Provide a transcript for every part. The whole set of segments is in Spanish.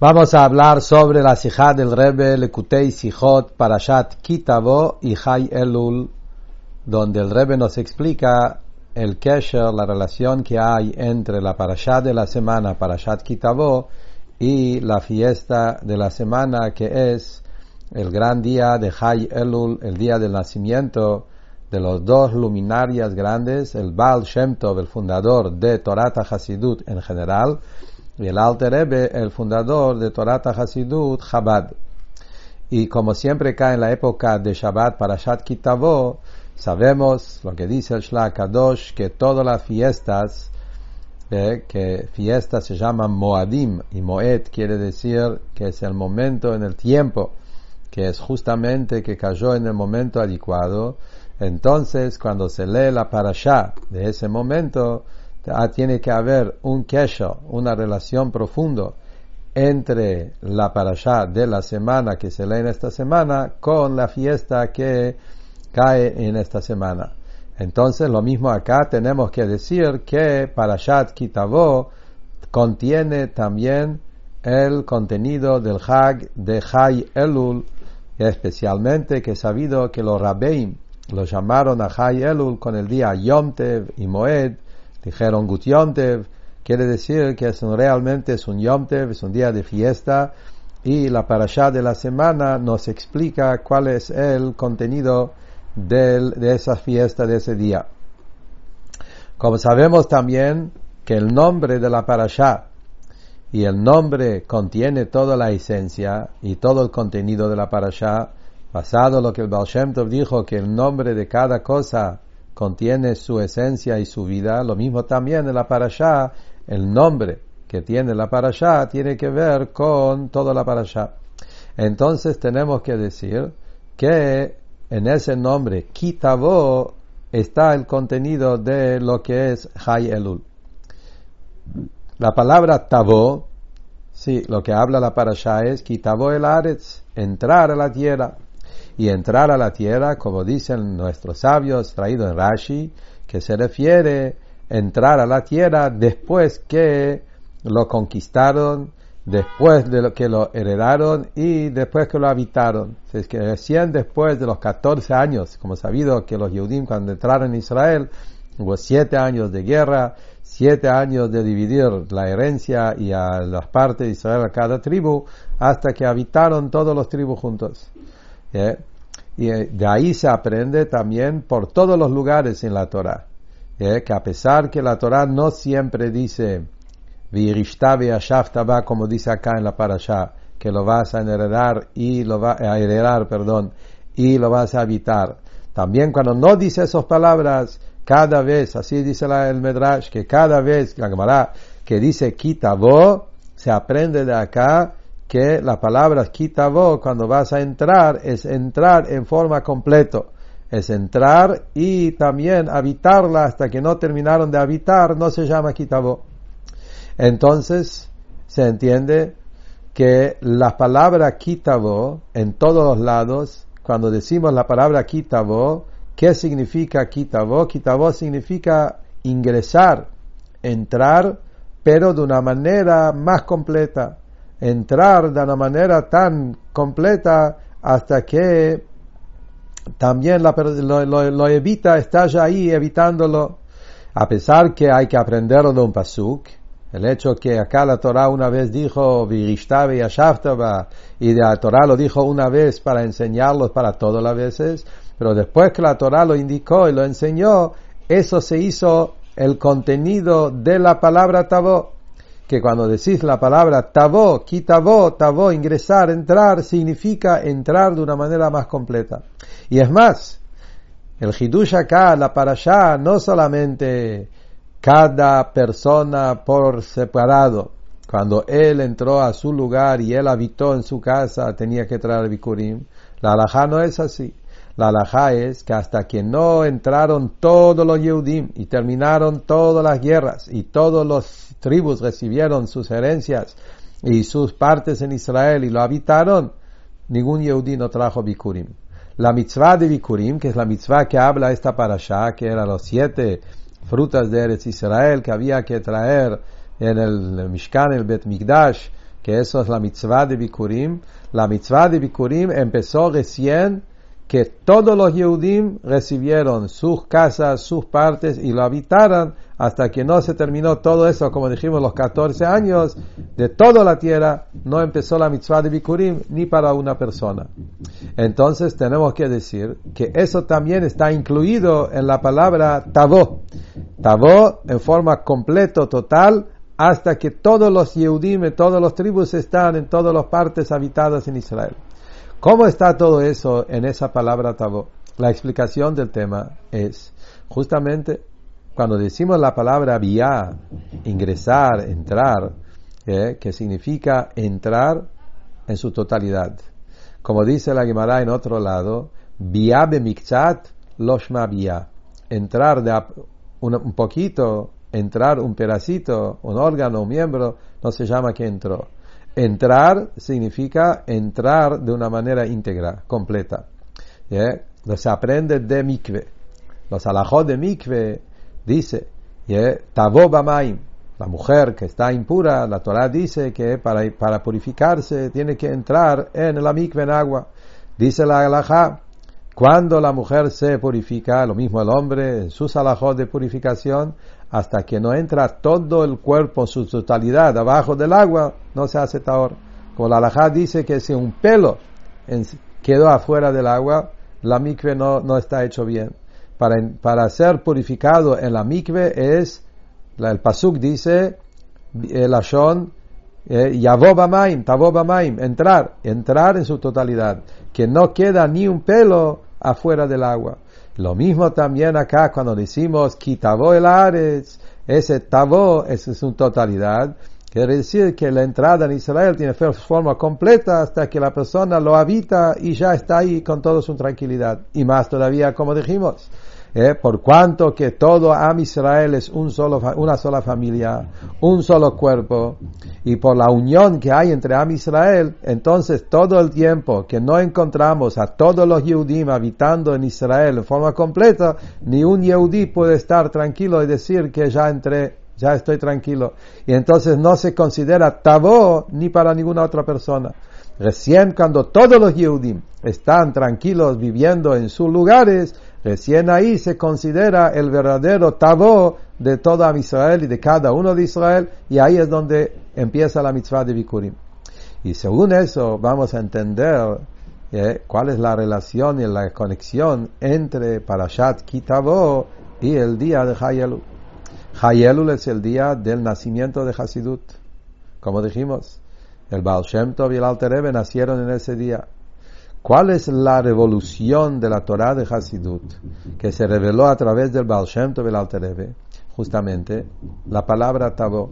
Vamos a hablar sobre la sijá del Rebbe Lekutei Sijot Parashat Kitabo y Hay Elul, donde el Rebbe nos explica el kesher, la relación que hay entre la Parashat de la semana, Parashat Kitabo, y la fiesta de la semana que es el gran día de Hay Elul, el día del nacimiento de los dos luminarias grandes, el Baal Shem Tov, el fundador de Torata Hasidut en general, y el Alter el fundador de Torata Hasidut, Chabad. Y como siempre cae en la época de Shabbat para Shat Kitavo, sabemos lo que dice el Shlach Kadosh, que todas las fiestas, eh, que fiestas se llaman Moadim, y Moed quiere decir que es el momento en el tiempo, que es justamente que cayó en el momento adecuado. Entonces, cuando se lee la parasha de ese momento, tiene que haber un kesho, una relación profundo entre la parasha de la semana que se lee en esta semana con la fiesta que cae en esta semana. Entonces, lo mismo acá tenemos que decir que Parashat Kitavo contiene también el contenido del Hag de Hay Elul, especialmente que sabido que los Rabbeim lo llamaron a Hay Elul con el día Yom Tev y Moed, Dijeron Gut Yomtev, quiere decir que es realmente es un Yomtev, es un día de fiesta, y la parasha de la semana nos explica cuál es el contenido del, de esa fiesta, de ese día. Como sabemos también que el nombre de la parasha y el nombre contiene toda la esencia y todo el contenido de la parasha, basado lo que el Baal Shem Tov dijo, que el nombre de cada cosa contiene su esencia y su vida, lo mismo también en la parasha, el nombre que tiene la parasha tiene que ver con toda la parasha. Entonces tenemos que decir que en ese nombre, Kitabo, está el contenido de lo que es Hay Elul. La palabra Tabo, sí, lo que habla la parasha es Kitabo el Aretz, entrar a la tierra y entrar a la tierra, como dicen nuestros sabios, traído en Rashi, que se refiere entrar a la tierra después que lo conquistaron, después de lo que lo heredaron y después que lo habitaron. Es que recién después de los 14 años, como sabido que los Yehudim cuando entraron en Israel, hubo siete años de guerra, siete años de dividir la herencia y a las partes de Israel a cada tribu, hasta que habitaron todos los tribus juntos. ¿Eh? Y eh, de ahí se aprende también por todos los lugares en la Torah. ¿eh? Que a pesar que la Torah no siempre dice como dice acá en la parasha, que lo vas a heredar y lo va a heredar, perdón, y lo vas a habitar. También cuando no dice esas palabras, cada vez, así dice la, el Medrash, que cada vez la que dice kitabo, se aprende de acá que la palabra kitabo cuando vas a entrar es entrar en forma completo. Es entrar y también habitarla hasta que no terminaron de habitar, no se llama kitabo. Entonces, se entiende que la palabra kitabo en todos los lados, cuando decimos la palabra kitabo, ¿qué significa kitabo? Kitabo significa ingresar, entrar, pero de una manera más completa entrar de una manera tan completa hasta que también lo, evita, está ya ahí evitándolo, a pesar que hay que aprenderlo de un pasuk. El hecho que acá la Torah una vez dijo y y la Torah lo dijo una vez para enseñarlos para todas las veces, pero después que la Torah lo indicó y lo enseñó, eso se hizo el contenido de la palabra Tabo que cuando decís la palabra tabo, kitabo, tabo, ingresar, entrar, significa entrar de una manera más completa. Y es más, el hidush acá, la parashá, no solamente cada persona por separado, cuando él entró a su lugar y él habitó en su casa, tenía que traer bikurim. La alajá no es así. La alajá es que hasta que no entraron todos los Yehudim y terminaron todas las guerras y todos los tribus recibieron sus herencias y sus partes en Israel y lo habitaron, ningún Yehudí no trajo Bikurim. La mitzvah de Bikurim, que es la mitzvah que habla esta parasha, que eran los siete frutas de Eretz Israel que había que traer en el Mishkan, el Bet Migdash, que eso es la mitzvah de Bikurim. La mitzvah de Bikurim empezó recién que todos los Yehudim recibieron sus casas, sus partes y lo habitaran hasta que no se terminó todo eso, como dijimos, los 14 años de toda la tierra, no empezó la mitzvah de Bikurim ni para una persona. Entonces tenemos que decir que eso también está incluido en la palabra Tavó. Tavó en forma completo, total, hasta que todos los Yehudim, todos los tribus están en todas las partes habitadas en Israel. ¿Cómo está todo eso en esa palabra tabó? La explicación del tema es justamente cuando decimos la palabra vía, ingresar, entrar, ¿eh? que significa entrar en su totalidad. Como dice la Gemara en otro lado, vía bemikzat loshma vía. Entrar de un, poquito, entrar un pedacito, un órgano, un miembro, no se llama que entró. Entrar significa entrar de una manera íntegra, completa. Se aprende de mikve. Los alajot de mikve dice, tabo bamaim, la mujer que está impura, la Torah dice que para, purificarse tiene que entrar en la mikve en agua. Dice la alajá, cuando la mujer se purifica, lo mismo el hombre, en sus alajot de purificación, hasta que no entra todo el cuerpo en su totalidad abajo del agua, no se hace taor. Como la alajá dice que si un pelo quedó afuera del agua, la mikve no, no está hecho bien. Para, para ser purificado en la mikve es, el pasuk dice, el ashon, eh, maim, maim, entrar, entrar en su totalidad, que no queda ni un pelo afuera del agua. Lo mismo también acá cuando decimos quitabo el ares, ese tabo es su totalidad. Quiere decir que la entrada en Israel tiene forma completa hasta que la persona lo habita y ya está ahí con toda su tranquilidad. Y más todavía, como dijimos, ¿eh? por cuanto que todo Am Israel es un solo, una sola familia, un solo cuerpo, y por la unión que hay entre Am Israel, entonces todo el tiempo que no encontramos a todos los Yehudim habitando en Israel en forma completa, ni un Yehudí puede estar tranquilo y decir que ya entré ya estoy tranquilo. Y entonces no se considera tabó ni para ninguna otra persona. Recién cuando todos los Yehudim están tranquilos viviendo en sus lugares, Recién ahí se considera el verdadero tabó de toda Israel y de cada uno de Israel, y ahí es donde empieza la mitzvah de Bikurim. Y según eso vamos a entender eh, cuál es la relación y la conexión entre Parashat Kitabo y el día de Hayelul. Hayelul es el día del nacimiento de Hasidut. Como dijimos, el Baal Shem Tov y el Alter Rebbe nacieron en ese día. ¿Cuál es la revolución de la Torah de Hasidut que se reveló a través del Baal Shem Tov y el Alter Rebbe? Justamente la palabra Tabo.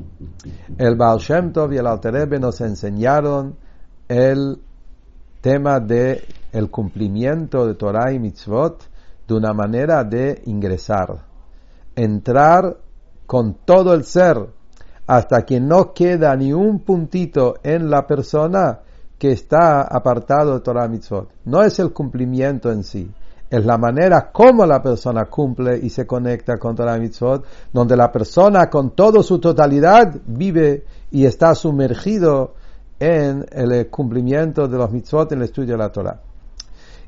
El Baal Shem Tov y el Alter Rebbe nos enseñaron el tema de el cumplimiento de Torah y Mitzvot de una manera de ingresar, entrar con todo el ser hasta que no queda ni un puntito en la persona que está apartado de Torah Mitzvot. No es el cumplimiento en sí, es la manera como la persona cumple y se conecta con Torah Mitzvot, donde la persona con toda su totalidad vive y está sumergido en el cumplimiento de los mitzvot en el estudio de la Torah.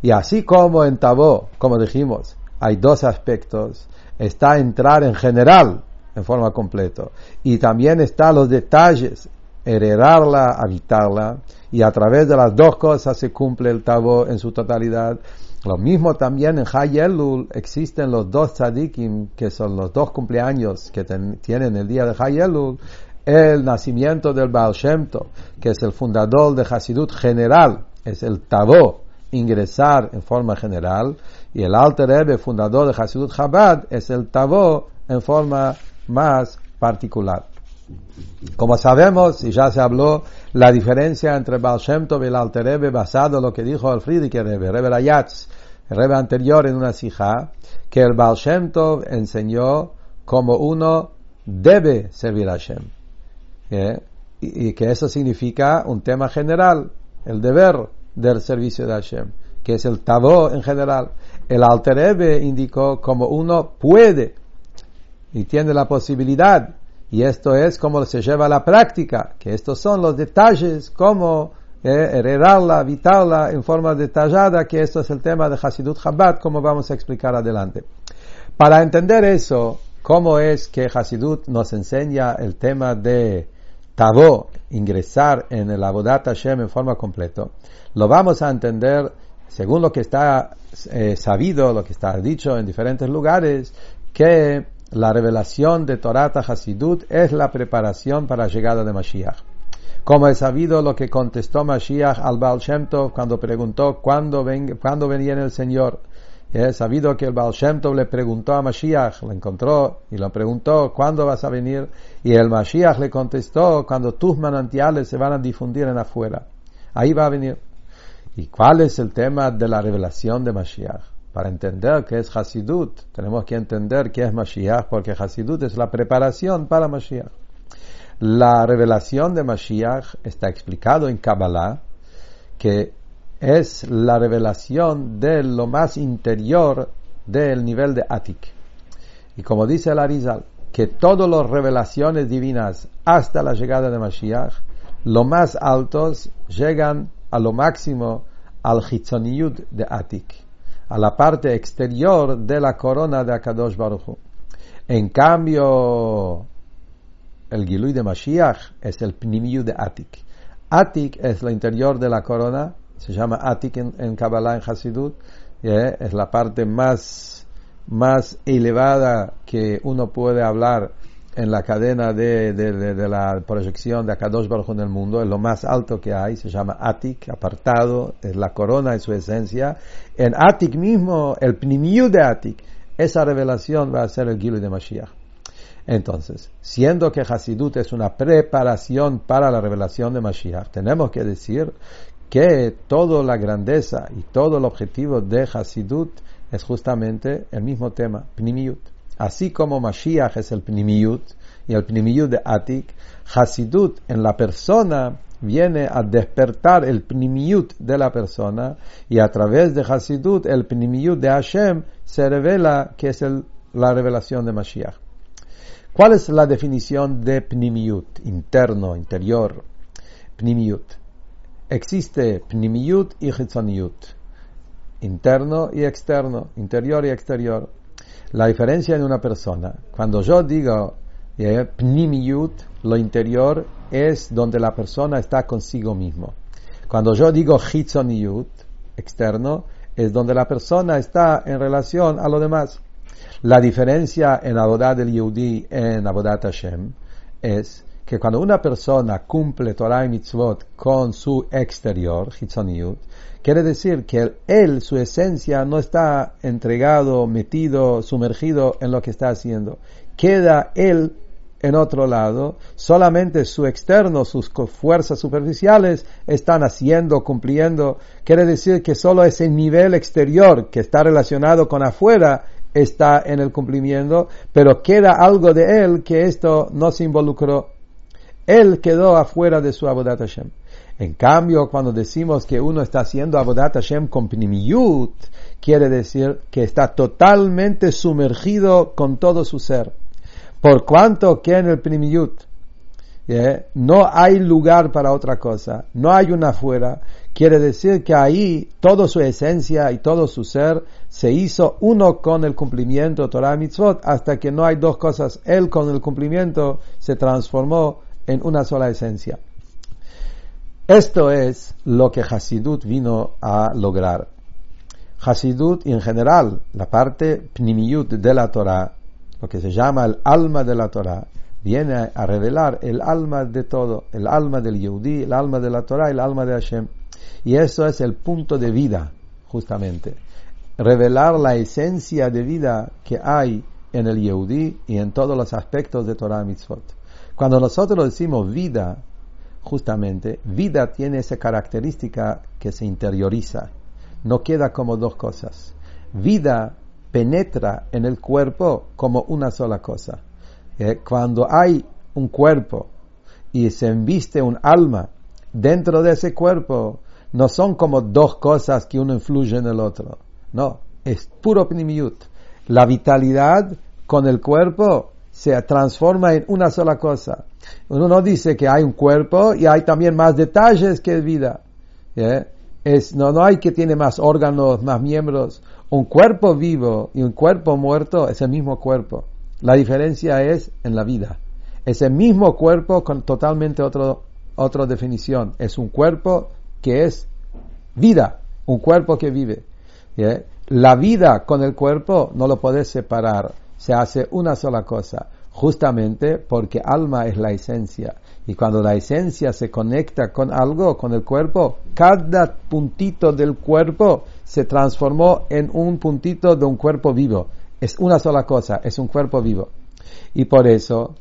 Y así como en Tabó, como dijimos, hay dos aspectos. Está entrar en general, en forma completa, y también está los detalles, heredarla, habitarla, y a través de las dos cosas se cumple el tabo en su totalidad. Lo mismo también en Hayelul existen los dos tzadikim, que son los dos cumpleaños que tienen el día de Hayelul, el nacimiento del Baal Shem que es el fundador de Hasidut general, es el tabo, ingresar en forma general, y el Alter Rebbe, fundador de Hasidut Chabad, es el tabo en forma más particular. Como sabemos, y ya se habló, la diferencia entre Baal Shem Tov y el Alter Rebbe basado en lo que dijo el Friedrich Rebbe, Rebbe Rayatz, el Rebbe anterior en una sija, que el Baal Shem Tov enseñó como uno debe servir a Hashem. ¿eh? Y, que eso significa un tema general, el deber del servicio de Hashem, que es el tabó en general. El Alter Rebbe indicó como uno puede y tiene la posibilidad Y esto es como se lleva a la práctica, que estos son los detalles, cómo eh, heredarla, habitarla en forma detallada, que esto es el tema de Hasidut Chabad, como vamos a explicar adelante. Para entender eso, cómo es que Hasidut nos enseña el tema de Tabo, ingresar en el Abodat Hashem en forma completa, lo vamos a entender según lo que está eh, sabido, lo que está dicho en diferentes lugares, que la revelación de Torata Hasidut es la preparación para la llegada de Mashiach. Como es sabido lo que contestó Mashiach al Baal Shem Tov cuando preguntó cuándo, ven, cuándo venía el Señor. Es sabido que el Baal Shem Tov le preguntó a Mashiach, lo encontró y lo preguntó, ¿cuándo vas a venir? Y el Mashiach le contestó, cuando tus manantiales se van a difundir en afuera. Ahí va a venir. ¿Y cuál es el tema de la revelación de Mashiach? Para entender qué es Hasidut, tenemos que entender qué es Mashiach, porque Hasidut es la preparación para Mashiach. La revelación de Mashiach está explicado en Kabbalah, que es la revelación de lo más interior del nivel de Atik. Y como dice el Arizal, que todas las revelaciones divinas hasta la llegada de Mashiach, lo más altos llegan a lo máximo al Hitzoniyud de Atik, a la parte exterior de la corona de Akadosh Baruch En cambio, el Gilui de Mashiach es el Pnimiyud de Atik. Atik es lo interior de la corona, se llama Atik en, Kabbalah, en Hasidut, eh, es la parte más, más elevada que uno puede hablar en la cadena de, de, la proyección de Akadosh Baruj en el mundo, es lo más alto que hay, se llama Atik, apartado, es la corona de su esencia. En Atik mismo, el Pnimiyu de Atik, esa revelación va a ser el Gilu de Mashiach. Entonces, siendo que Hasidut es una preparación para la revelación de Mashiach, tenemos que decir que toda la grandeza y todo el objetivo de Hasidut es justamente el mismo tema, Pnimiyut. Así como Mashiach es el Pnimiyut y el Pnimiyut de Atik, Hasidut en la persona viene a despertar el Pnimiyut de la persona y a través de Hasidut el Pnimiyut de Hashem se revela que es la revelación de Mashiach. ¿Cuál es la definición de Pnimiyut? Interno, interior. Pnimiyut. Existe Pnimiyut y Hitzoniyut. Interno y externo, interior y exterior. La diferencia en una persona, cuando yo digo eh, pnimiyut, lo interior es donde la persona está consigo mismo. Cuando yo digo hitzoniyut, externo, es donde la persona está en relación a lo demás. La diferencia en la boda del Yehudi en Abodat Hashem es que cuando una persona cumple Torah y Mitzvot con su exterior, Hitzoniyut, quiere decir que él, su esencia, no está entregado, metido, sumergido en lo que está haciendo. Queda él en otro lado, solamente su externo, sus fuerzas superficiales están haciendo, cumpliendo. Quiere decir que solo ese nivel exterior que está relacionado con afuera está en el cumplimiento, pero queda algo de él que esto no se involucró él quedó afuera de su Abodat Hashem. En cambio, cuando decimos que uno está haciendo Abodat Hashem con Pnimiyut, quiere decir que está totalmente sumergido con todo su ser. Por cuanto que en el Pnimiyut no hay lugar para otra cosa, no hay una afuera, quiere decir que ahí toda su esencia y todo su ser se hizo uno con el cumplimiento Torah Mitzvot hasta que no hay dos cosas. Él con el cumplimiento se transformó en una sola esencia. Esto es lo que Hasidut vino a lograr. Hasidut en general la parte pnimiyut de la Torah, lo que se llama el alma de la Torah, viene a revelar el alma de todo, el alma del Yehudi, el alma de la Torah, el alma de Hashem. Y eso es el punto de vida, justamente. Revelar la esencia de vida que hay en el Yehudi y en todos los aspectos de Torah Mitzvot. Cuando nosotros decimos vida, justamente, vida tiene esa característica que se interioriza. No queda como dos cosas. Vida penetra en el cuerpo como una sola cosa. Eh, cuando hay un cuerpo y se enviste un alma dentro de ese cuerpo, no son como dos cosas que uno influye en el otro. No, es puro pnimiut. La vitalidad con el cuerpo se transforma en una sola cosa. Uno no dice que hay un cuerpo y hay también más detalles que vida. Es, no, no hay que tiene más órganos, más miembros. Un cuerpo vivo y un cuerpo muerto es el mismo cuerpo. La diferencia es en la vida. Es el mismo cuerpo con totalmente otro, otra definición. Es un cuerpo que es vida, un cuerpo que vive. La vida con el cuerpo no lo puedes separar, se hace una sola cosa, justamente porque alma es la esencia. Y cuando la esencia se conecta con algo, con el cuerpo, cada puntito del cuerpo se transformó en un puntito de un cuerpo vivo. Es una sola cosa, es un cuerpo vivo. Y por eso,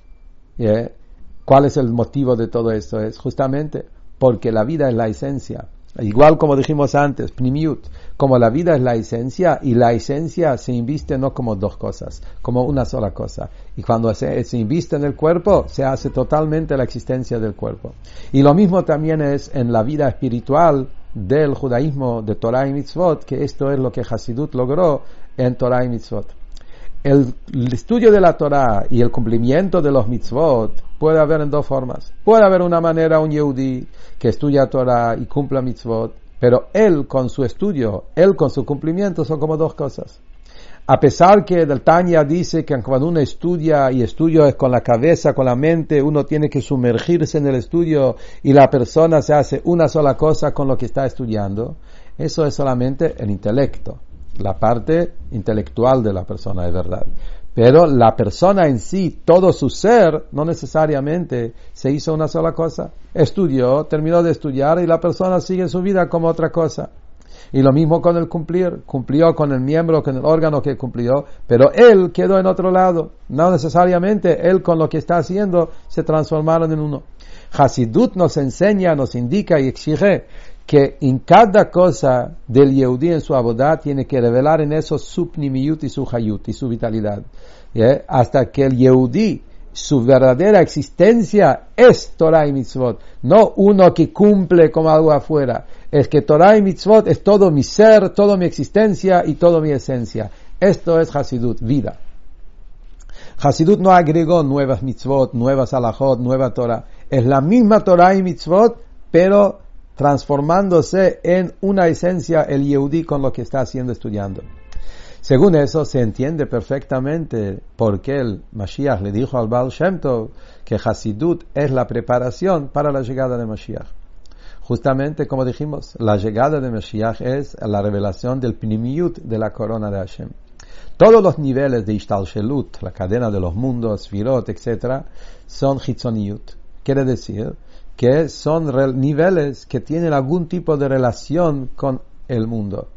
¿cuál es el motivo de todo esto? Es justamente porque la vida es la esencia. Igual como dijimos antes, primiut, como la vida es la esencia y la esencia se inviste no como dos cosas, como una sola cosa. Y cuando se, se inviste en el cuerpo, se hace totalmente la existencia del cuerpo. Y lo mismo también es en la vida espiritual del judaísmo de Torah y Mitzvot, que esto es lo que Hasidut logró en Torah y Mitzvot. El, estudio de la Torah y el cumplimiento de los mitzvot puede haber en dos formas. Puede haber una manera, un Yehudi, que estudia Torah y cumpla mitzvot, pero él con su estudio, él con su cumplimiento son como dos cosas. A pesar que del Tanya dice que cuando uno estudia y estudio es con la cabeza, con la mente, uno tiene que sumergirse en el estudio y la persona se hace una sola cosa con lo que está estudiando, eso es solamente el intelecto la parte intelectual de la persona, es verdad. Pero la persona en sí, todo su ser, no necesariamente se hizo una sola cosa. Estudió, terminó de estudiar y la persona sigue su vida como otra cosa. Y lo mismo con el cumplir. Cumplió con el miembro, con el órgano que cumplió, pero él quedó en otro lado. No necesariamente él con lo que está haciendo se transformaron en uno. Hasidut nos enseña, nos indica y exige que en cada cosa del Yehudi en su abodá tiene que revelar en eso su pnimiyut y su hayut y su vitalidad. Hasta que el Yehudi, su verdadera existencia es Torah y mitzvot, no uno que cumple como algo afuera. Es que Torah y mitzvot es todo mi ser, toda mi existencia y toda mi esencia. Esto es Hasidut, vida. Hasidut no agregó nuevas mitzvot, nuevas alajot, nueva Torah. Es la misma Torah y mitzvot, pero transformándose en una esencia el Yehudi con lo que está haciendo estudiando. Según eso se entiende perfectamente por qué el Mashiach le dijo al Baal Shem Tov que Hasidut es la preparación para la llegada de Mashiach. Justamente como dijimos, la llegada de Mashiach es la revelación del Pnimiyut de la corona de Hashem. Todos los niveles de Ishtal la cadena de los mundos, Firot, etc., son Hitzoniyut. Quiere decir que son niveles que tienen algún tipo de relación con el mundo.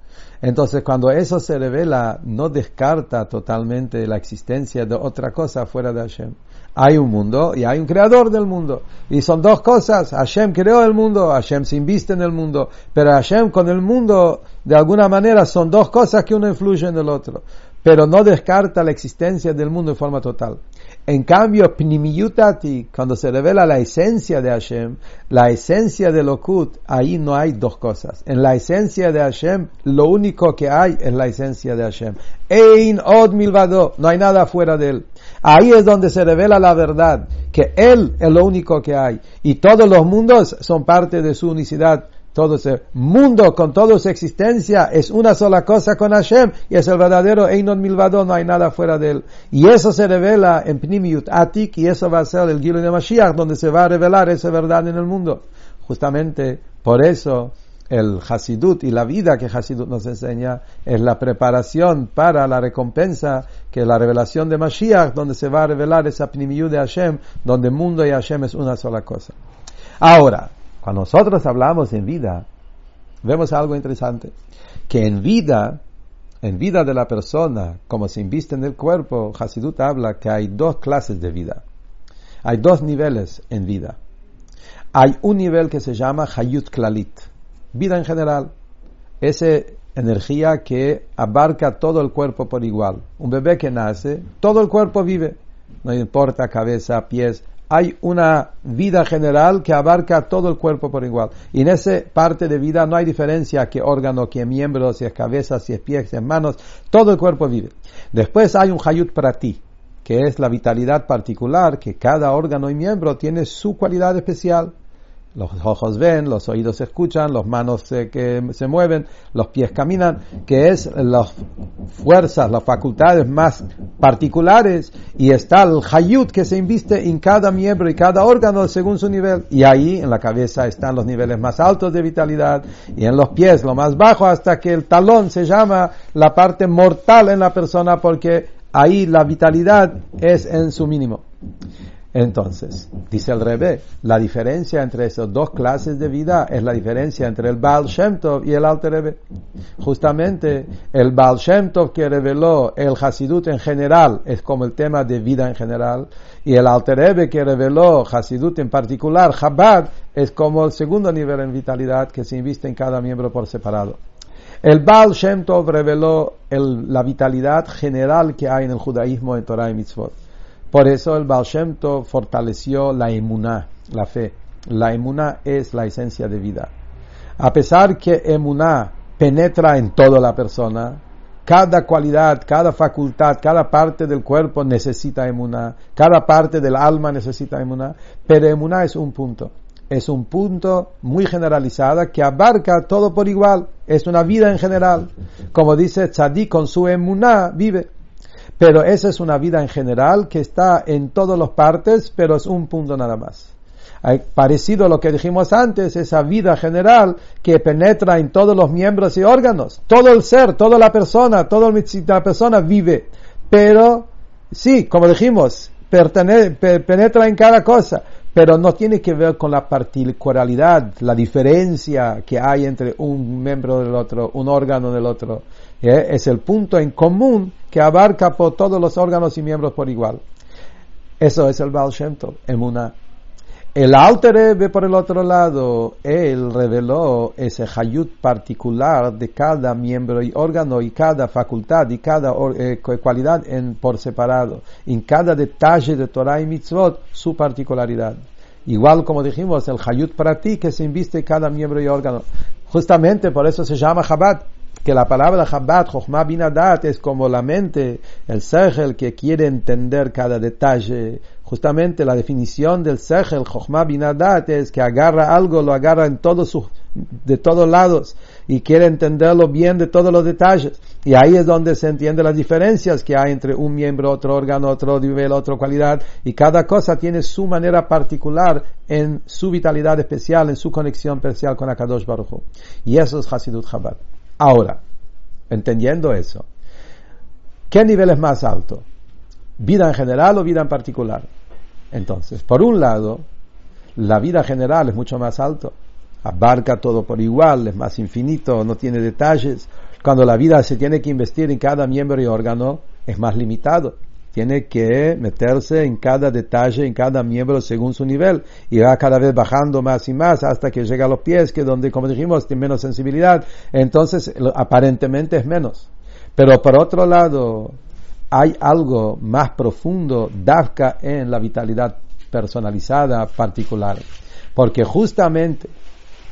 Entonces, cuando eso se revela, no descarta totalmente la existencia de otra cosa fuera de Hashem. Hay un mundo y hay un creador del mundo. Y son dos cosas. Hashem creó el mundo, Hashem se inviste en el mundo. Pero Hashem con el mundo, de alguna manera, son dos cosas que uno influye en el otro. Pero no descarta la existencia del mundo en forma total. En cambio, Pnimiyutati, cuando se revela la esencia de Hashem, la esencia de Lokut, ahí no hay dos cosas. En la esencia de Hashem, lo único que hay es la esencia de Hashem. Ein od milvado, no hay nada fuera de él. Ahí es donde se revela la verdad, que Él es lo único que hay. Y todos los mundos son parte de su unicidad todo ese mundo con toda su existencia es una sola cosa con Hashem y es el verdadero Einon Milvado, no hay nada fuera de él. Y eso se revela en Pnimiut Atik y eso va a ser el Gilo de Mashiach donde se va a revelar esa verdad en el mundo. Justamente por eso el Hasidut y la vida que Hasidut nos enseña es la preparación para la recompensa que es la revelación de Mashiach donde se va a revelar esa Pnimiut de Hashem donde mundo y Hashem es una sola cosa. Ahora, cuando nosotros hablamos en vida, vemos algo interesante, que en vida, en vida de la persona, como se inviste en el cuerpo, Hasidut habla que hay dos clases de vida. Hay dos niveles en vida. Hay un nivel que se llama Hayut Klalit, vida en general. Esa energía que abarca todo el cuerpo por igual. Un bebé que nace, todo el cuerpo vive. No importa cabeza, pies, hay una vida general que abarca todo el cuerpo por igual. Y en esa parte de vida no hay diferencia que órgano, que miembros, si es cabeza, si es pies, si es manos, todo el cuerpo vive. Después hay un hayut para ti. que es la vitalidad particular, que cada órgano y miembro tiene su cualidad especial. Los ojos ven, los oídos escuchan, las manos se, que se mueven, los pies caminan, que es las fuerzas, las facultades más particulares, y está el hayut que se inviste en cada miembro y cada órgano según su nivel. Y ahí en la cabeza están los niveles más altos de vitalidad, y en los pies lo más bajo, hasta que el talón se llama la parte mortal en la persona, porque ahí la vitalidad es en su mínimo. Entonces, dice el Rebe, la diferencia entre esas dos clases de vida es la diferencia entre el Baal Shem Tov y el Alter Rebe. Justamente, el Baal Shem Tov que reveló el Hasidut en general es como el tema de vida en general, y el Alter Rebe que reveló Hasidut en particular, Chabad, es como el segundo nivel en vitalidad que se inviste en cada miembro por separado. El Baal Shem Tov reveló la vitalidad general que hay en el judaísmo en Torah y Mitzvot. Por eso el Baal Shem fortaleció la emuná, la fe. La emuná es la esencia de vida. A pesar que emuná penetra en toda la persona, cada cualidad, cada facultad, cada parte del cuerpo necesita emuná, cada parte del alma necesita emuná, pero emuná es un punto. Es un punto muy generalizada que abarca todo por igual. Es una vida en general. Como dice Tzadik, con su emuná vive. Pero esa es una vida en general que está en todas las partes, pero es un punto nada más. Parecido a lo que dijimos antes, esa vida general que penetra en todos los miembros y órganos. Todo el ser, toda la persona, toda la persona vive. Pero, sí, como dijimos, penetra en cada cosa, pero no tiene que ver con la particularidad, la diferencia que hay entre un miembro del otro, un órgano del otro. ¿eh? Es el punto en común que abarca por todos los órganos y miembros por igual. Eso es el Baal Shem Tov, Emuná. El Alter ve por el otro lado, él reveló ese hayut particular de cada miembro y órgano y cada facultad y cada eh, cualidad en, por separado. En cada detalle de Torah y Mitzvot, su particularidad. Igual como dijimos, el hayut para ti que se inviste cada miembro y órgano. Justamente por eso se llama Chabad que la palabra Chabad, Chochmah Binadat, es como la mente, el Sechel que quiere entender cada detalle. Justamente la definición del Sechel, Chochmah Binadat, es que agarra algo, lo agarra en todos sus, de todos lados y quiere entenderlo bien de todos los detalles. Y ahí es donde se entiende las diferencias que hay entre un miembro, otro órgano, otro nivel, otra cualidad. Y cada cosa tiene su manera particular en su vitalidad especial, en su conexión especial con Akadosh Baruch Y eso es Hasidut Chabad. Ahora, entendiendo eso, ¿qué nivel es más alto? ¿Vida en general o vida en particular? Entonces, por un lado, la vida general es mucho más alto, abarca todo por igual, es más infinito, no tiene detalles. Cuando la vida se tiene que investir en cada miembro y órgano, es más limitado tiene que meterse en cada detalle, en cada miembro según su nivel, y va cada vez bajando más y más hasta que llega a los pies, que donde, como dijimos, tiene menos sensibilidad, entonces aparentemente es menos. Pero por otro lado, hay algo más profundo, dafka en la vitalidad personalizada particular, porque justamente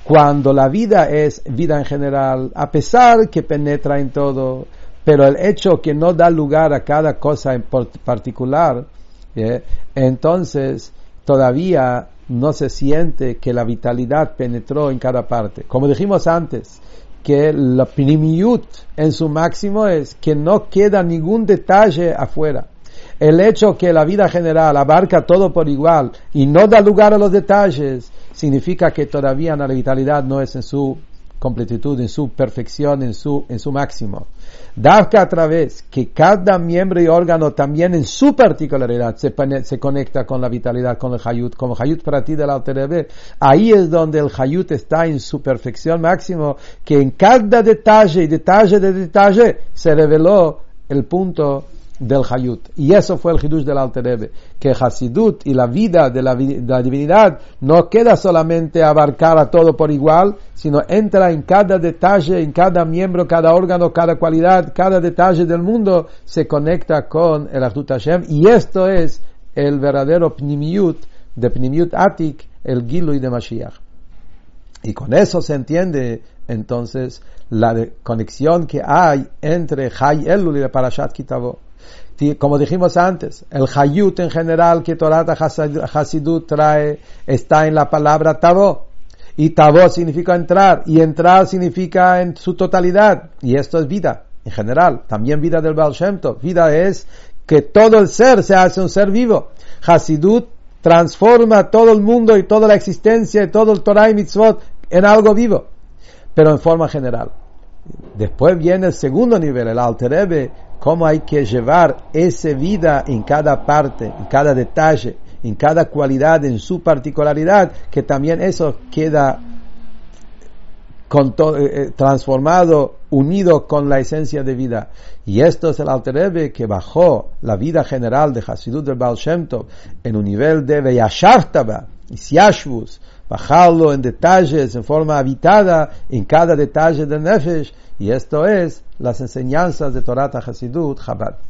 cuando la vida es vida en general, a pesar que penetra en todo, pero el hecho que no da lugar a cada cosa en particular, entonces todavía no se siente que la vitalidad penetró en cada parte. Como dijimos antes, que la pnimiut en su máximo es que no queda ningún detalle afuera. El hecho que la vida general abarca todo por igual y no da lugar a los detalles, significa que todavía la vitalidad no es en su completitud, en su perfección, en su, en su máximo. Dafka a través que cada miembro y órgano también en su particularidad se, conecta con la vitalidad, con el Hayut, como Hayut para ti del Alter Ahí es donde el Hayut está en su perfección máximo, que en cada detalle y detalle de detalle se reveló el punto del Hayut. Y eso fue el Hidush del Alter que Hasidut y la vida de la, divinidad no queda solamente abarcar a todo por igual, sino entra en cada detalle, en cada miembro, cada órgano, cada cualidad, cada detalle del mundo, se conecta con el Ahdut Hashem. Y esto es el verdadero Pnimiut, de Pnimiut Atik, el Gilui de Mashiach. Y con eso se entiende entonces la conexión que hay entre Hay Elul y la Parashat Kitavo como dijimos antes, el Hayut en general que Torah Hasidut trae está en la palabra Tabo. Y Tabo significa entrar, y entrar significa en su totalidad. Y esto es vida, en general. También vida del Baal Shem Tov. Vida es que todo el ser se hace un ser vivo. Hasidut transforma todo el mundo y toda la existencia y todo el Torah y Mitzvot en algo vivo, pero en forma general. Después viene el segundo nivel, el Alter cómo hay que llevar esa vida en cada parte, en cada detalle, en cada cualidad, en su particularidad, que también eso queda eh, eh, transformado, unido con la esencia de vida. Y esto es el Alter que bajó la vida general de Hasidut del Baal Shem Tov en un nivel de Veyashavtaba, y Siashvus, bajarlo en detalles, en forma habitada, en cada detalle del Nefesh, y esto es las enseñanzas de Torah Hasidut Chabad.